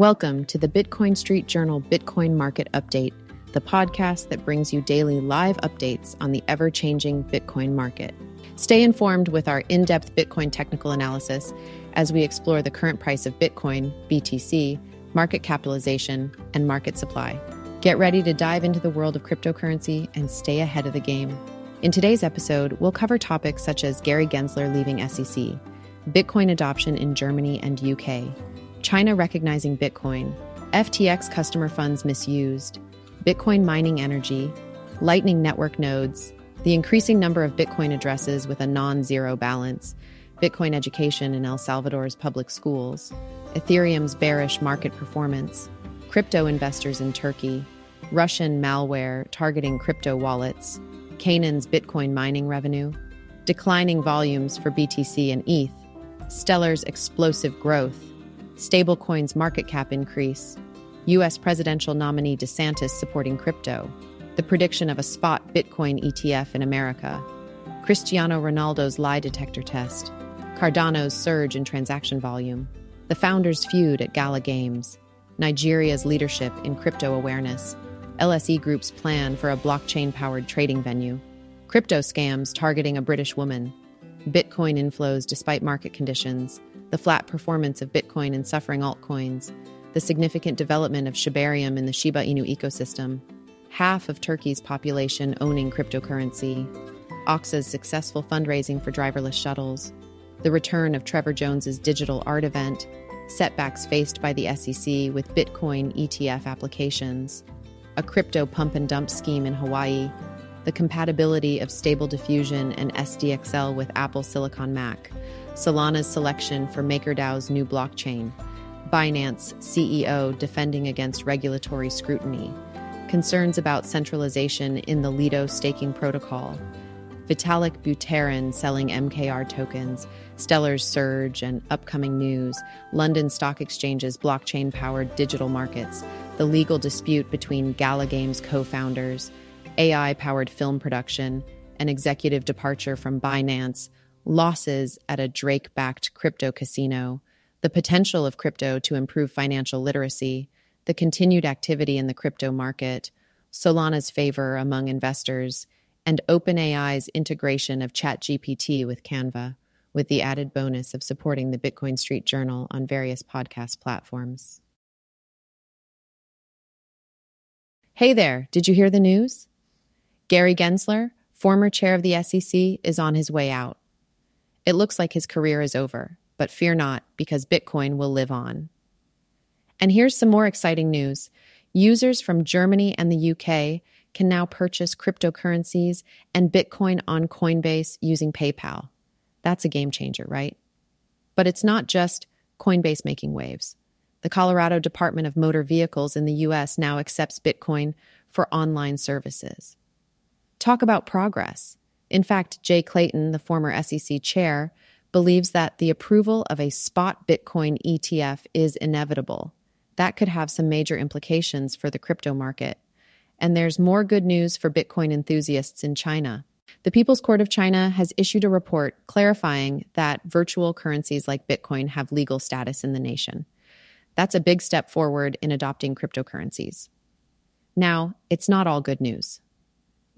Welcome to the Bitcoin Street Journal Bitcoin Market Update, the podcast that brings you daily live updates on the ever changing Bitcoin market. Stay informed with our in depth Bitcoin technical analysis as we explore the current price of Bitcoin, BTC, market capitalization, and market supply. Get ready to dive into the world of cryptocurrency and stay ahead of the game. In today's episode, we'll cover topics such as Gary Gensler leaving SEC, Bitcoin adoption in Germany and UK, China recognizing Bitcoin, FTX customer funds misused, Bitcoin mining energy, Lightning Network nodes, the increasing number of Bitcoin addresses with a non zero balance, Bitcoin education in El Salvador's public schools, Ethereum's bearish market performance, crypto investors in Turkey, Russian malware targeting crypto wallets, Canaan's Bitcoin mining revenue, declining volumes for BTC and ETH, Stellar's explosive growth, stablecoins market cap increase, U.S. presidential nominee DeSantis supporting crypto, the prediction of a spot Bitcoin ETF in America, Cristiano Ronaldo's lie detector test, Cardano's surge in transaction volume, the founders' feud at Gala Games, Nigeria's leadership in crypto awareness, LSE Group's plan for a blockchain powered trading venue, crypto scams targeting a British woman, Bitcoin inflows despite market conditions, the flat performance of Bitcoin and suffering altcoins, the significant development of Shibarium in the Shiba Inu ecosystem, half of Turkey's population owning cryptocurrency, Oxa's successful fundraising for driverless shuttles, the return of Trevor Jones's digital art event, setbacks faced by the SEC with Bitcoin ETF applications, a crypto pump and dump scheme in Hawaii, the compatibility of Stable Diffusion and SDXL with Apple Silicon Mac, Solana's selection for MakerDAO's new blockchain, Binance CEO defending against regulatory scrutiny, concerns about centralization in the Lido staking protocol, Vitalik Buterin selling MKR tokens, Stellar's surge and upcoming news, London Stock Exchange's blockchain powered digital markets, the legal dispute between Gala Games co founders, AI powered film production, an executive departure from Binance, losses at a Drake backed crypto casino, the potential of crypto to improve financial literacy, the continued activity in the crypto market, Solana's favor among investors, and OpenAI's integration of ChatGPT with Canva, with the added bonus of supporting the Bitcoin Street Journal on various podcast platforms. Hey there, did you hear the news? Gary Gensler, former chair of the SEC, is on his way out. It looks like his career is over, but fear not, because Bitcoin will live on. And here's some more exciting news. Users from Germany and the UK can now purchase cryptocurrencies and Bitcoin on Coinbase using PayPal. That's a game changer, right? But it's not just Coinbase making waves. The Colorado Department of Motor Vehicles in the U.S. now accepts Bitcoin for online services. Talk about progress. In fact, Jay Clayton, the former SEC chair, believes that the approval of a spot Bitcoin ETF is inevitable. That could have some major implications for the crypto market. And there's more good news for Bitcoin enthusiasts in China. The People's Court of China has issued a report clarifying that virtual currencies like Bitcoin have legal status in the nation. That's a big step forward in adopting cryptocurrencies. Now, it's not all good news.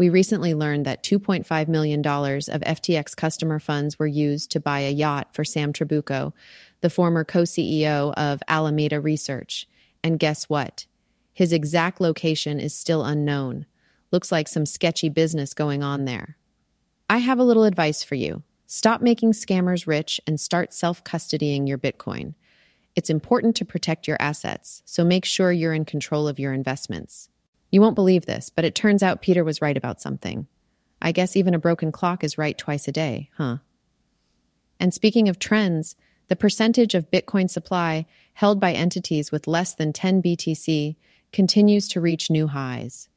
We recently learned that $2.5 million of FTX customer funds were used to buy a yacht for Sam Trabucco, the former co CEO of Alameda Research. And guess what? His exact location is still unknown. Looks like some sketchy business going on there. I have a little advice for you. Stop making scammers rich and start self custodying your Bitcoin. It's important to protect your assets, so make sure you're in control of your investments. You won't believe this, but it turns out Peter was right about something. I guess even a broken clock is right twice a day, huh? And speaking of trends, the percentage of Bitcoin supply held by entities with less than 10 BTC continues to reach new highs.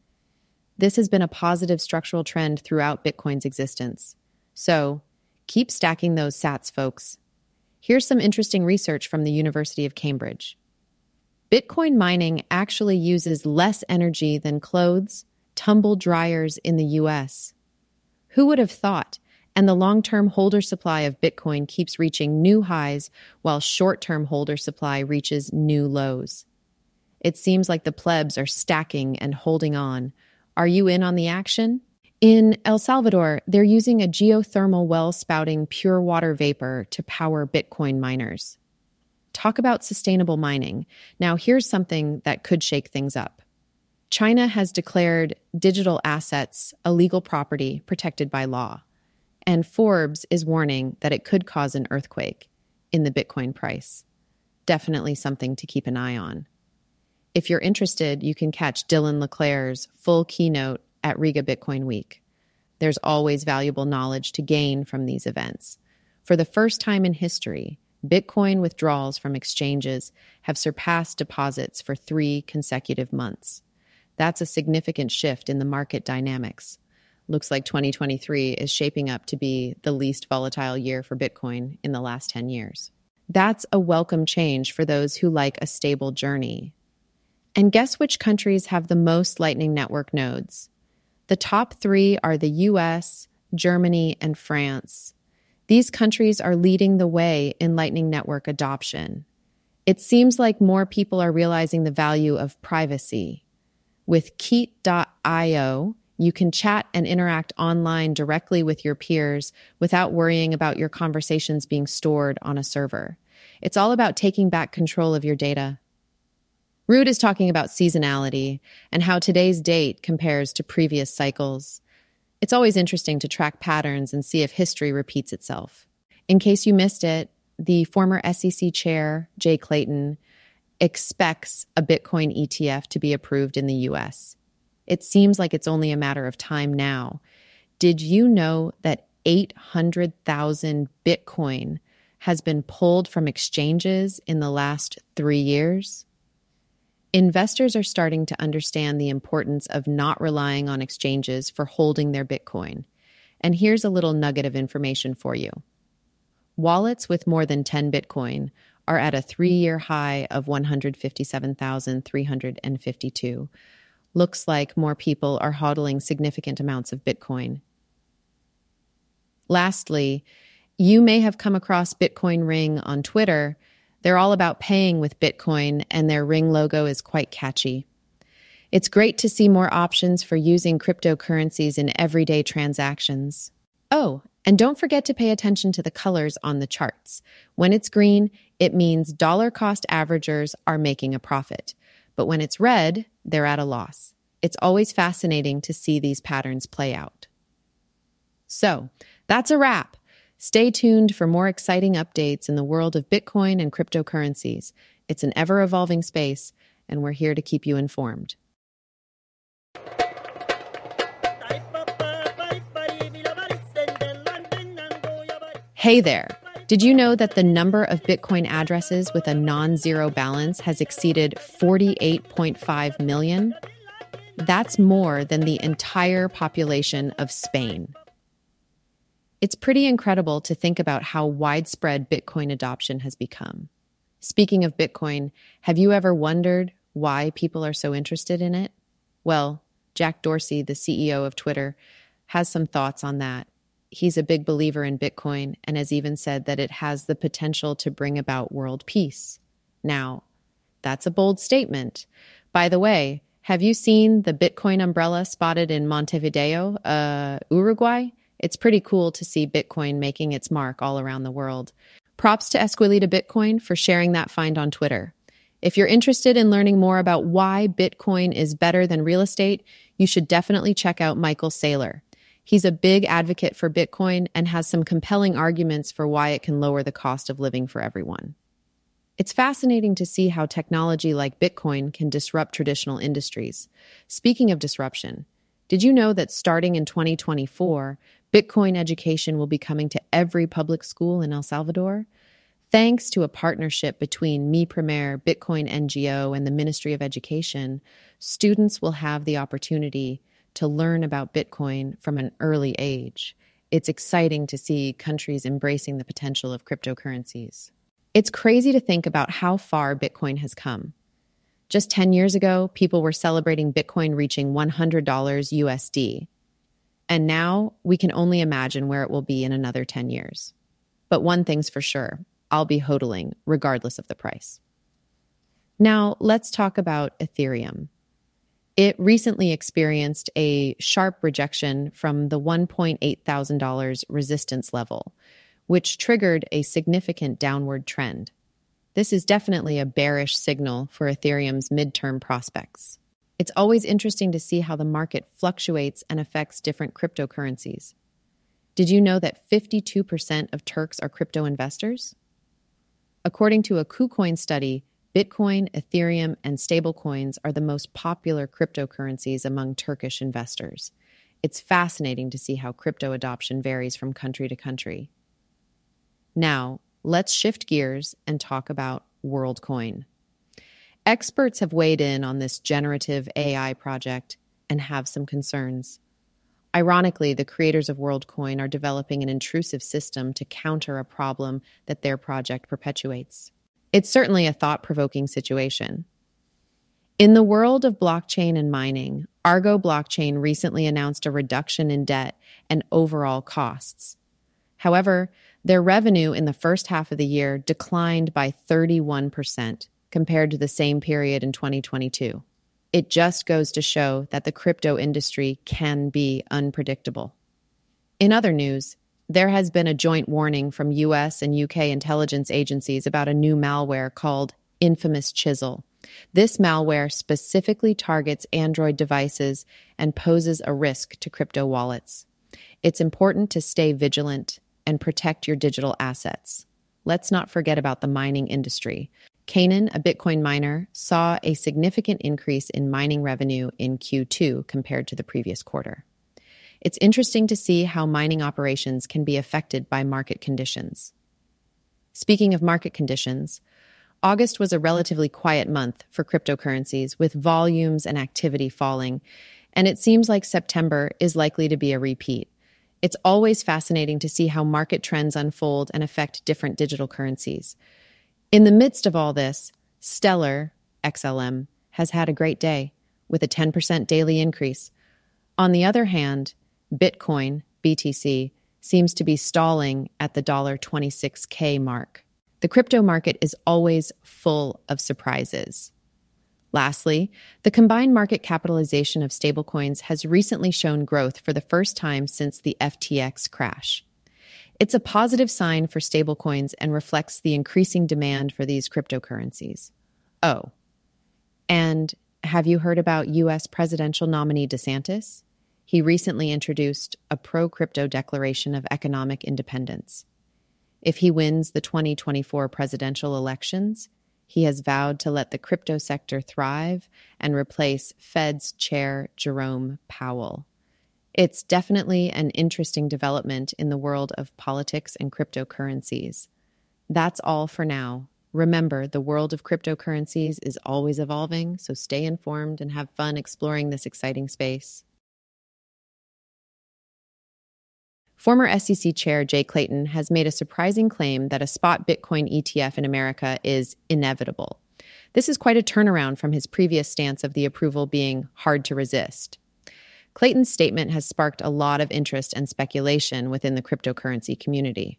This has been a positive structural trend throughout Bitcoin's existence. So, keep stacking those sats, folks. Here's some interesting research from the University of Cambridge. Bitcoin mining actually uses less energy than clothes, tumble dryers in the US. Who would have thought? And the long term holder supply of Bitcoin keeps reaching new highs while short term holder supply reaches new lows. It seems like the plebs are stacking and holding on. Are you in on the action? In El Salvador, they're using a geothermal well spouting pure water vapor to power Bitcoin miners. Talk about sustainable mining. Now, here's something that could shake things up. China has declared digital assets a legal property protected by law. And Forbes is warning that it could cause an earthquake in the Bitcoin price. Definitely something to keep an eye on. If you're interested, you can catch Dylan LeClair's full keynote at Riga Bitcoin Week. There's always valuable knowledge to gain from these events. For the first time in history, Bitcoin withdrawals from exchanges have surpassed deposits for three consecutive months. That's a significant shift in the market dynamics. Looks like 2023 is shaping up to be the least volatile year for Bitcoin in the last 10 years. That's a welcome change for those who like a stable journey. And guess which countries have the most Lightning Network nodes? The top three are the US, Germany, and France. These countries are leading the way in Lightning Network adoption. It seems like more people are realizing the value of privacy. With Keet.io, you can chat and interact online directly with your peers without worrying about your conversations being stored on a server. It's all about taking back control of your data. Root is talking about seasonality and how today's date compares to previous cycles. It's always interesting to track patterns and see if history repeats itself. In case you missed it, the former SEC chair, Jay Clayton, expects a Bitcoin ETF to be approved in the US. It seems like it's only a matter of time now. Did you know that 800,000 Bitcoin has been pulled from exchanges in the last three years? Investors are starting to understand the importance of not relying on exchanges for holding their Bitcoin. And here's a little nugget of information for you. Wallets with more than 10 Bitcoin are at a three year high of 157,352. Looks like more people are hodling significant amounts of Bitcoin. Lastly, you may have come across Bitcoin Ring on Twitter they're all about paying with Bitcoin, and their ring logo is quite catchy. It's great to see more options for using cryptocurrencies in everyday transactions. Oh, and don't forget to pay attention to the colors on the charts. When it's green, it means dollar cost averagers are making a profit. But when it's red, they're at a loss. It's always fascinating to see these patterns play out. So, that's a wrap. Stay tuned for more exciting updates in the world of Bitcoin and cryptocurrencies. It's an ever evolving space, and we're here to keep you informed. Hey there! Did you know that the number of Bitcoin addresses with a non zero balance has exceeded 48.5 million? That's more than the entire population of Spain. It's pretty incredible to think about how widespread Bitcoin adoption has become. Speaking of Bitcoin, have you ever wondered why people are so interested in it? Well, Jack Dorsey, the CEO of Twitter, has some thoughts on that. He's a big believer in Bitcoin and has even said that it has the potential to bring about world peace. Now, that's a bold statement. By the way, have you seen the Bitcoin umbrella spotted in Montevideo, uh, Uruguay? It's pretty cool to see Bitcoin making its mark all around the world. Props to Esquilita Bitcoin for sharing that find on Twitter. If you're interested in learning more about why Bitcoin is better than real estate, you should definitely check out Michael Saylor. He's a big advocate for Bitcoin and has some compelling arguments for why it can lower the cost of living for everyone. It's fascinating to see how technology like Bitcoin can disrupt traditional industries. Speaking of disruption, did you know that starting in 2024, Bitcoin education will be coming to every public school in El Salvador? Thanks to a partnership between Mi Primer, Bitcoin NGO, and the Ministry of Education, students will have the opportunity to learn about Bitcoin from an early age. It's exciting to see countries embracing the potential of cryptocurrencies. It's crazy to think about how far Bitcoin has come. Just 10 years ago, people were celebrating Bitcoin reaching $100 USD. And now we can only imagine where it will be in another 10 years. But one thing's for sure I'll be hodling regardless of the price. Now, let's talk about Ethereum. It recently experienced a sharp rejection from the $1.8 thousand resistance level, which triggered a significant downward trend. This is definitely a bearish signal for Ethereum's midterm prospects. It's always interesting to see how the market fluctuates and affects different cryptocurrencies. Did you know that 52% of Turks are crypto investors? According to a KuCoin study, Bitcoin, Ethereum, and stablecoins are the most popular cryptocurrencies among Turkish investors. It's fascinating to see how crypto adoption varies from country to country. Now, let's shift gears and talk about WorldCoin. Experts have weighed in on this generative AI project and have some concerns. Ironically, the creators of WorldCoin are developing an intrusive system to counter a problem that their project perpetuates. It's certainly a thought provoking situation. In the world of blockchain and mining, Argo Blockchain recently announced a reduction in debt and overall costs. However, their revenue in the first half of the year declined by 31% compared to the same period in 2022. It just goes to show that the crypto industry can be unpredictable. In other news, there has been a joint warning from US and UK intelligence agencies about a new malware called Infamous Chisel. This malware specifically targets Android devices and poses a risk to crypto wallets. It's important to stay vigilant and protect your digital assets. Let's not forget about the mining industry. Canaan, a Bitcoin miner, saw a significant increase in mining revenue in Q2 compared to the previous quarter. It's interesting to see how mining operations can be affected by market conditions. Speaking of market conditions, August was a relatively quiet month for cryptocurrencies, with volumes and activity falling, and it seems like September is likely to be a repeat. It's always fascinating to see how market trends unfold and affect different digital currencies. In the midst of all this, Stellar, XLM, has had a great day with a 10% daily increase. On the other hand, Bitcoin, BTC, seems to be stalling at the $26K mark. The crypto market is always full of surprises. Lastly, the combined market capitalization of stablecoins has recently shown growth for the first time since the FTX crash. It's a positive sign for stablecoins and reflects the increasing demand for these cryptocurrencies. Oh, and have you heard about US presidential nominee DeSantis? He recently introduced a pro crypto declaration of economic independence. If he wins the 2024 presidential elections, he has vowed to let the crypto sector thrive and replace Fed's chair Jerome Powell. It's definitely an interesting development in the world of politics and cryptocurrencies. That's all for now. Remember, the world of cryptocurrencies is always evolving, so stay informed and have fun exploring this exciting space. Former SEC Chair Jay Clayton has made a surprising claim that a spot Bitcoin ETF in America is inevitable. This is quite a turnaround from his previous stance of the approval being hard to resist. Clayton's statement has sparked a lot of interest and speculation within the cryptocurrency community.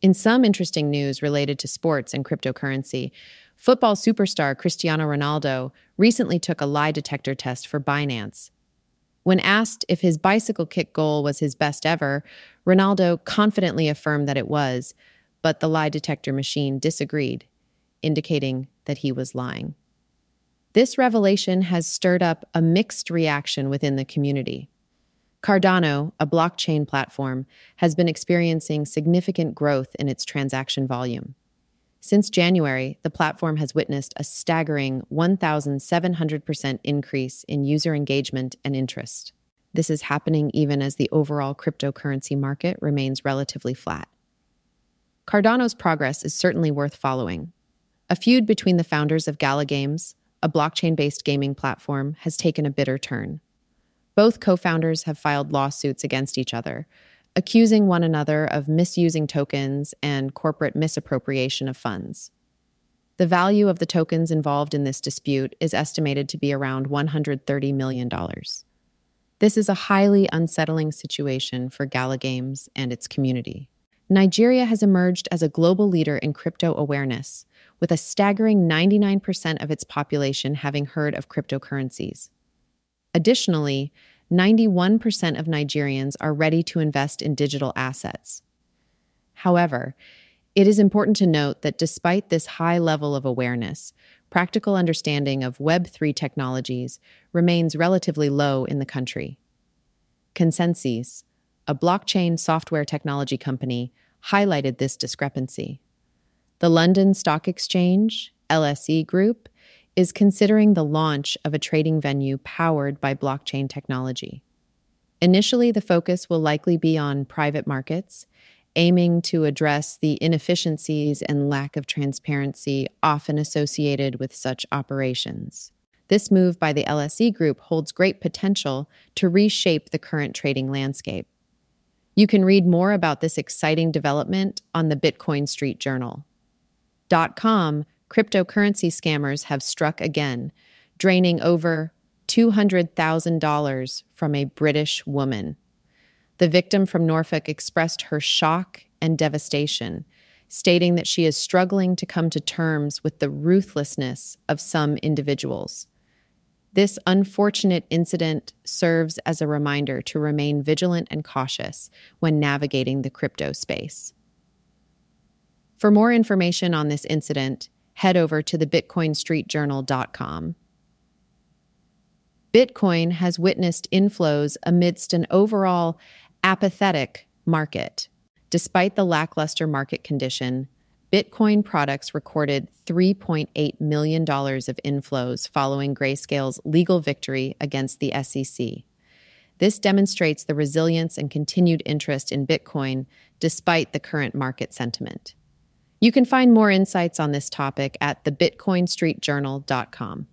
In some interesting news related to sports and cryptocurrency, football superstar Cristiano Ronaldo recently took a lie detector test for Binance, when asked if his bicycle kick goal was his best ever, Ronaldo confidently affirmed that it was, but the lie detector machine disagreed, indicating that he was lying. This revelation has stirred up a mixed reaction within the community. Cardano, a blockchain platform, has been experiencing significant growth in its transaction volume. Since January, the platform has witnessed a staggering 1,700% increase in user engagement and interest. This is happening even as the overall cryptocurrency market remains relatively flat. Cardano's progress is certainly worth following. A feud between the founders of Gala Games, a blockchain based gaming platform, has taken a bitter turn. Both co founders have filed lawsuits against each other, accusing one another of misusing tokens and corporate misappropriation of funds. The value of the tokens involved in this dispute is estimated to be around $130 million. This is a highly unsettling situation for Gala Games and its community. Nigeria has emerged as a global leader in crypto awareness, with a staggering 99% of its population having heard of cryptocurrencies. Additionally, 91% of Nigerians are ready to invest in digital assets. However, it is important to note that despite this high level of awareness, practical understanding of Web3 technologies remains relatively low in the country. Consensys, a blockchain software technology company, highlighted this discrepancy. The London Stock Exchange, LSE Group, is considering the launch of a trading venue powered by blockchain technology. Initially, the focus will likely be on private markets, aiming to address the inefficiencies and lack of transparency often associated with such operations. This move by the LSE Group holds great potential to reshape the current trading landscape. You can read more about this exciting development on the Bitcoin Street Journal. .com, cryptocurrency scammers have struck again, draining over $200,000 from a British woman. The victim from Norfolk expressed her shock and devastation, stating that she is struggling to come to terms with the ruthlessness of some individuals. This unfortunate incident serves as a reminder to remain vigilant and cautious when navigating the crypto space. For more information on this incident, head over to the bitcoinstreetjournal.com. Bitcoin has witnessed inflows amidst an overall apathetic market. Despite the lackluster market condition, Bitcoin products recorded $3.8 million of inflows following Grayscale's legal victory against the SEC. This demonstrates the resilience and continued interest in Bitcoin despite the current market sentiment. You can find more insights on this topic at thebitcoinstreetjournal.com.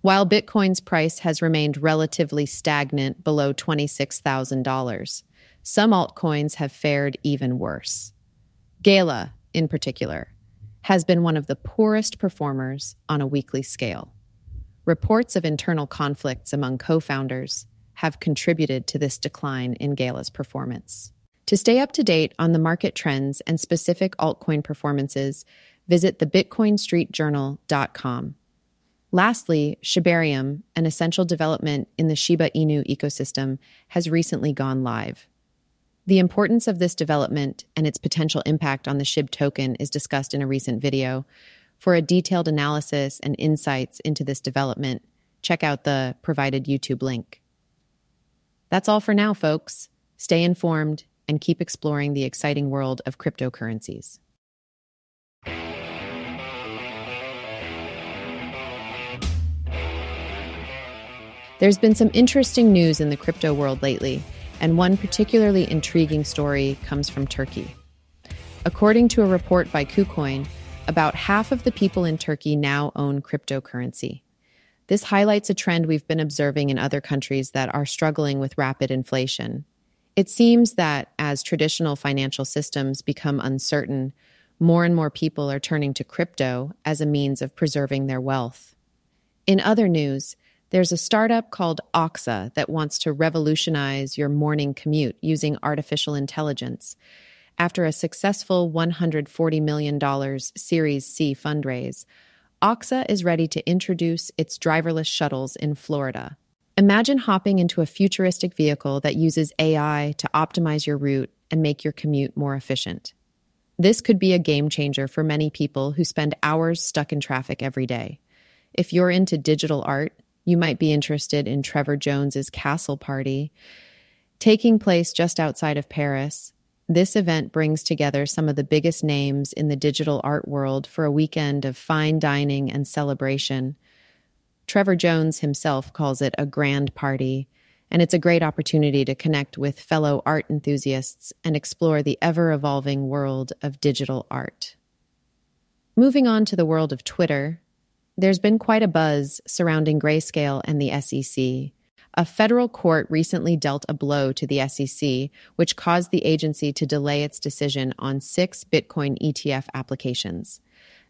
While Bitcoin's price has remained relatively stagnant below $26,000, some altcoins have fared even worse. Gala, in particular, has been one of the poorest performers on a weekly scale. Reports of internal conflicts among co founders have contributed to this decline in Gala's performance. To stay up to date on the market trends and specific altcoin performances, visit thebitcoinstreetjournal.com. Lastly, Shibarium, an essential development in the Shiba Inu ecosystem, has recently gone live. The importance of this development and its potential impact on the SHIB token is discussed in a recent video. For a detailed analysis and insights into this development, check out the provided YouTube link. That's all for now, folks. Stay informed and keep exploring the exciting world of cryptocurrencies. There's been some interesting news in the crypto world lately, and one particularly intriguing story comes from Turkey. According to a report by KuCoin, about half of the people in Turkey now own cryptocurrency. This highlights a trend we've been observing in other countries that are struggling with rapid inflation. It seems that as traditional financial systems become uncertain, more and more people are turning to crypto as a means of preserving their wealth. In other news, there's a startup called Oxa that wants to revolutionize your morning commute using artificial intelligence. After a successful $140 million Series C fundraise, Oxa is ready to introduce its driverless shuttles in Florida. Imagine hopping into a futuristic vehicle that uses AI to optimize your route and make your commute more efficient. This could be a game changer for many people who spend hours stuck in traffic every day. If you're into digital art, you might be interested in Trevor Jones's Castle Party. Taking place just outside of Paris, this event brings together some of the biggest names in the digital art world for a weekend of fine dining and celebration. Trevor Jones himself calls it a grand party, and it's a great opportunity to connect with fellow art enthusiasts and explore the ever evolving world of digital art. Moving on to the world of Twitter, there's been quite a buzz surrounding Grayscale and the SEC. A federal court recently dealt a blow to the SEC, which caused the agency to delay its decision on six Bitcoin ETF applications.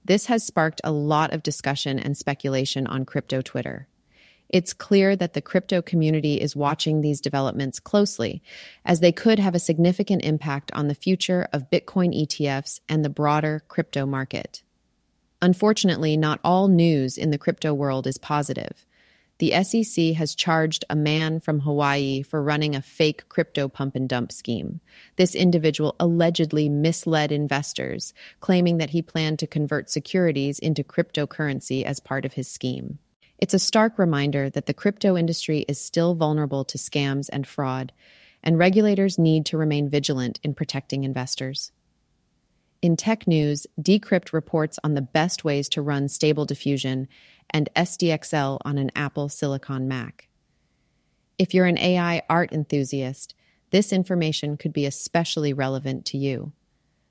This has sparked a lot of discussion and speculation on crypto Twitter. It's clear that the crypto community is watching these developments closely, as they could have a significant impact on the future of Bitcoin ETFs and the broader crypto market. Unfortunately, not all news in the crypto world is positive. The SEC has charged a man from Hawaii for running a fake crypto pump and dump scheme. This individual allegedly misled investors, claiming that he planned to convert securities into cryptocurrency as part of his scheme. It's a stark reminder that the crypto industry is still vulnerable to scams and fraud, and regulators need to remain vigilant in protecting investors. In tech news, Decrypt reports on the best ways to run Stable Diffusion and SDXL on an Apple Silicon Mac. If you're an AI art enthusiast, this information could be especially relevant to you.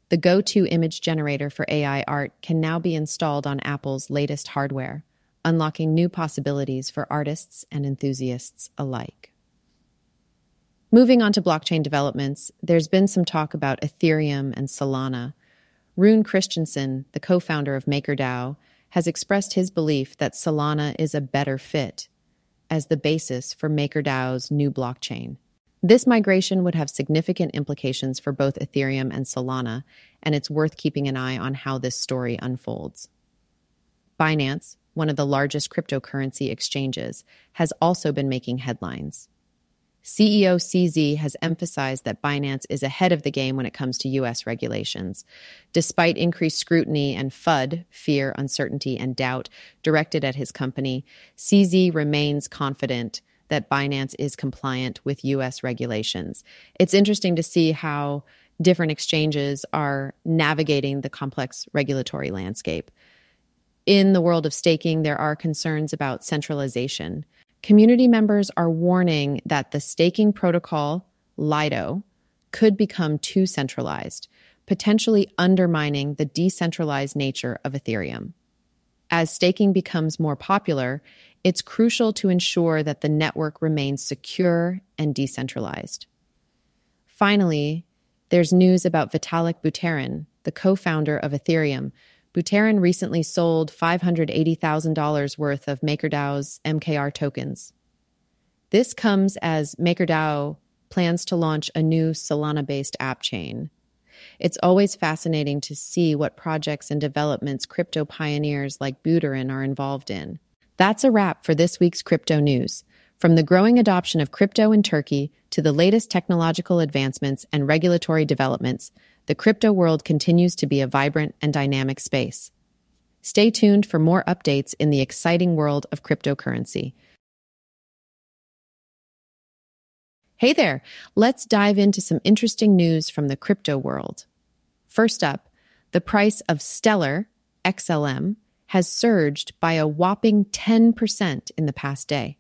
The go to image generator for AI art can now be installed on Apple's latest hardware, unlocking new possibilities for artists and enthusiasts alike. Moving on to blockchain developments, there's been some talk about Ethereum and Solana. Rune Christensen, the co founder of MakerDAO, has expressed his belief that Solana is a better fit as the basis for MakerDAO's new blockchain. This migration would have significant implications for both Ethereum and Solana, and it's worth keeping an eye on how this story unfolds. Binance, one of the largest cryptocurrency exchanges, has also been making headlines. CEO CZ has emphasized that Binance is ahead of the game when it comes to U.S. regulations. Despite increased scrutiny and FUD, fear, uncertainty, and doubt, directed at his company, CZ remains confident that Binance is compliant with U.S. regulations. It's interesting to see how different exchanges are navigating the complex regulatory landscape. In the world of staking, there are concerns about centralization. Community members are warning that the staking protocol, Lido, could become too centralized, potentially undermining the decentralized nature of Ethereum. As staking becomes more popular, it's crucial to ensure that the network remains secure and decentralized. Finally, there's news about Vitalik Buterin, the co founder of Ethereum, Buterin recently sold $580,000 worth of MakerDAO's MKR tokens. This comes as MakerDAO plans to launch a new Solana based app chain. It's always fascinating to see what projects and developments crypto pioneers like Buterin are involved in. That's a wrap for this week's crypto news. From the growing adoption of crypto in Turkey to the latest technological advancements and regulatory developments, the crypto world continues to be a vibrant and dynamic space. Stay tuned for more updates in the exciting world of cryptocurrency. Hey there, let's dive into some interesting news from the crypto world. First up, the price of Stellar, XLM, has surged by a whopping 10% in the past day.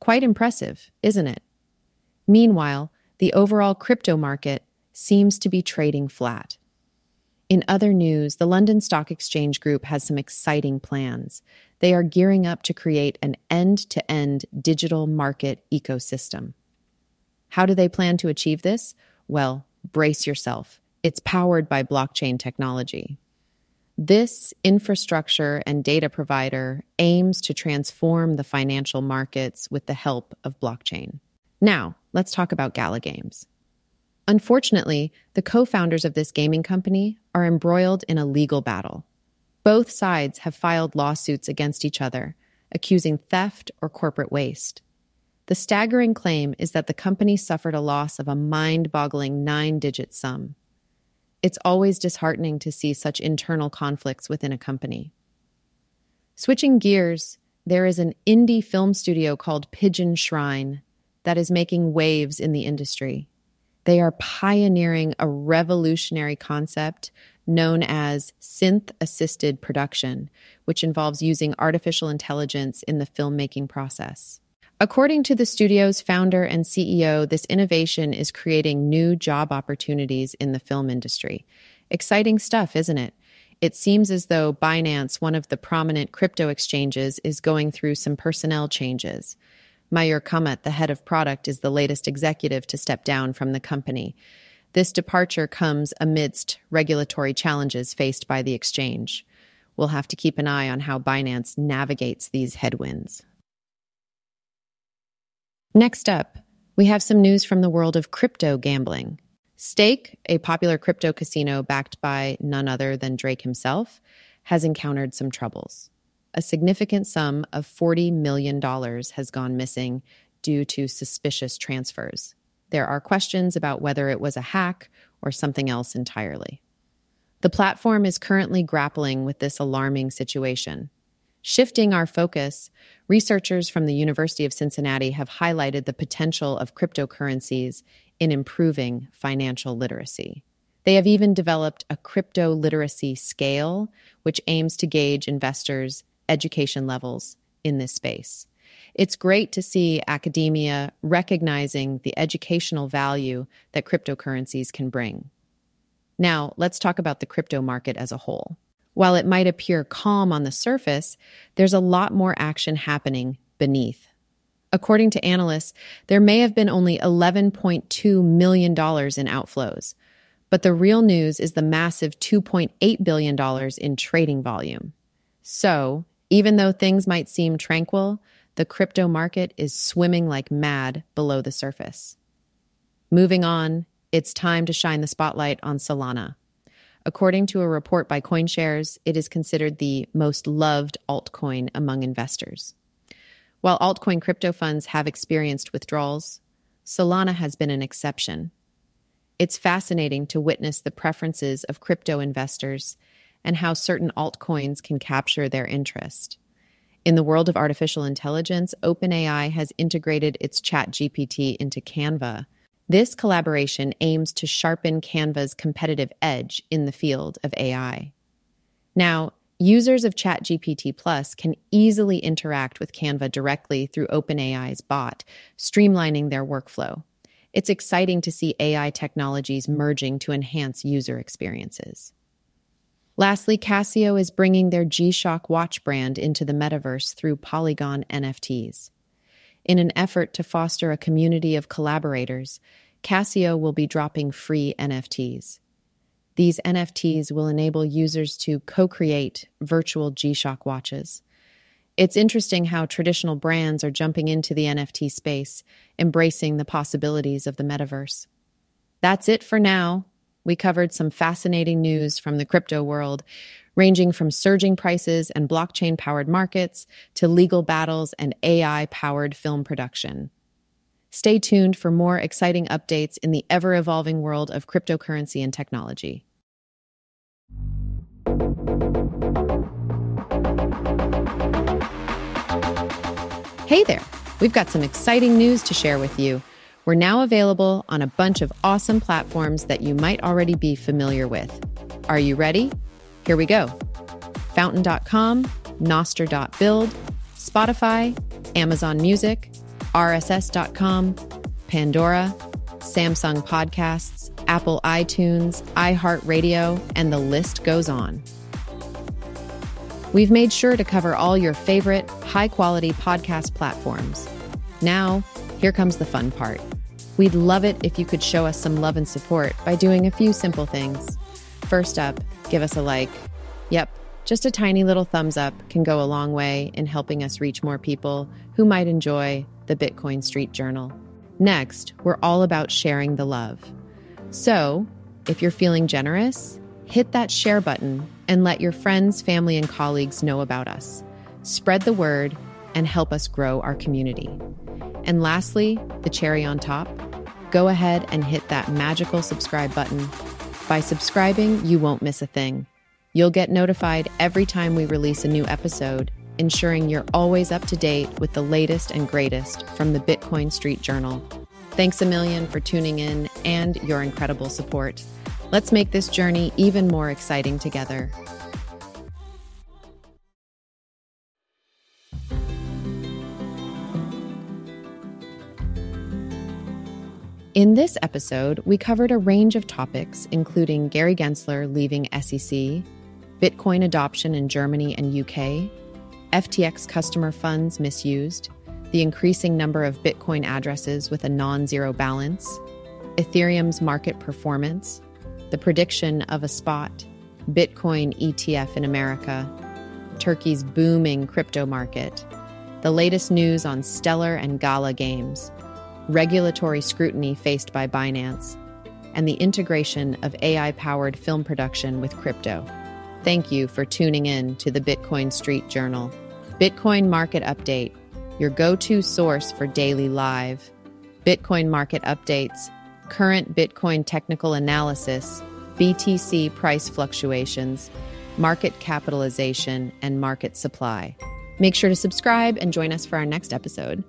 Quite impressive, isn't it? Meanwhile, the overall crypto market seems to be trading flat. In other news, the London Stock Exchange Group has some exciting plans. They are gearing up to create an end to end digital market ecosystem. How do they plan to achieve this? Well, brace yourself. It's powered by blockchain technology. This infrastructure and data provider aims to transform the financial markets with the help of blockchain. Now, let's talk about Gala Games. Unfortunately, the co founders of this gaming company are embroiled in a legal battle. Both sides have filed lawsuits against each other, accusing theft or corporate waste. The staggering claim is that the company suffered a loss of a mind boggling nine digit sum. It's always disheartening to see such internal conflicts within a company. Switching gears, there is an indie film studio called Pigeon Shrine that is making waves in the industry. They are pioneering a revolutionary concept known as synth assisted production, which involves using artificial intelligence in the filmmaking process. According to the studio's founder and CEO, this innovation is creating new job opportunities in the film industry. Exciting stuff, isn't it? It seems as though Binance, one of the prominent crypto exchanges, is going through some personnel changes. Mayur Kamat, the head of product, is the latest executive to step down from the company. This departure comes amidst regulatory challenges faced by the exchange. We'll have to keep an eye on how Binance navigates these headwinds. Next up, we have some news from the world of crypto gambling. Stake, a popular crypto casino backed by none other than Drake himself, has encountered some troubles. A significant sum of $40 million has gone missing due to suspicious transfers. There are questions about whether it was a hack or something else entirely. The platform is currently grappling with this alarming situation. Shifting our focus, researchers from the University of Cincinnati have highlighted the potential of cryptocurrencies in improving financial literacy. They have even developed a crypto literacy scale, which aims to gauge investors' education levels in this space. It's great to see academia recognizing the educational value that cryptocurrencies can bring. Now, let's talk about the crypto market as a whole. While it might appear calm on the surface, there's a lot more action happening beneath. According to analysts, there may have been only $11.2 million in outflows, but the real news is the massive $2.8 billion in trading volume. So, even though things might seem tranquil, the crypto market is swimming like mad below the surface. Moving on, it's time to shine the spotlight on Solana. According to a report by CoinShares, it is considered the most loved altcoin among investors. While altcoin crypto funds have experienced withdrawals, Solana has been an exception. It's fascinating to witness the preferences of crypto investors and how certain altcoins can capture their interest. In the world of artificial intelligence, OpenAI has integrated its ChatGPT into Canva. This collaboration aims to sharpen Canva's competitive edge in the field of AI. Now, users of ChatGPT Plus can easily interact with Canva directly through OpenAI's bot, streamlining their workflow. It's exciting to see AI technologies merging to enhance user experiences. Lastly, Casio is bringing their G Shock watch brand into the metaverse through Polygon NFTs. In an effort to foster a community of collaborators, Casio will be dropping free NFTs. These NFTs will enable users to co create virtual G Shock watches. It's interesting how traditional brands are jumping into the NFT space, embracing the possibilities of the metaverse. That's it for now we covered some fascinating news from the crypto world, ranging from surging prices and blockchain powered markets to legal battles and AI powered film production. Stay tuned for more exciting updates in the ever evolving world of cryptocurrency and technology. Hey there! We've got some exciting news to share with you. We're now available on a bunch of awesome platforms that you might already be familiar with. Are you ready? Here we go Fountain.com, Nostr.build, Spotify, Amazon Music, RSS.com, Pandora, Samsung Podcasts, Apple iTunes, iHeartRadio, and the list goes on. We've made sure to cover all your favorite high quality podcast platforms. Now, here comes the fun part. We'd love it if you could show us some love and support by doing a few simple things. First up, give us a like. Yep, just a tiny little thumbs up can go a long way in helping us reach more people who might enjoy the Bitcoin Street Journal. Next, we're all about sharing the love. So, if you're feeling generous, hit that share button and let your friends, family, and colleagues know about us. Spread the word and help us grow our community. And lastly, the cherry on top go ahead and hit that magical subscribe button. By subscribing, you won't miss a thing. You'll get notified every time we release a new episode, ensuring you're always up to date with the latest and greatest from the Bitcoin Street Journal. Thanks a million for tuning in and your incredible support. Let's make this journey even more exciting together. In this episode, we covered a range of topics, including Gary Gensler leaving SEC, Bitcoin adoption in Germany and UK, FTX customer funds misused, the increasing number of Bitcoin addresses with a non zero balance, Ethereum's market performance, the prediction of a spot, Bitcoin ETF in America, Turkey's booming crypto market, the latest news on Stellar and Gala games regulatory scrutiny faced by Binance, and the integration of AI powered film production with crypto. thank you for tuning in to the Bitcoin Street Journal. Bitcoin Market Update, your go to source for daily live. Bitcoin market updates, current Bitcoin technical analysis, BTC price fluctuations, market capitalization, and market supply. Make sure to subscribe and join us for our next episode.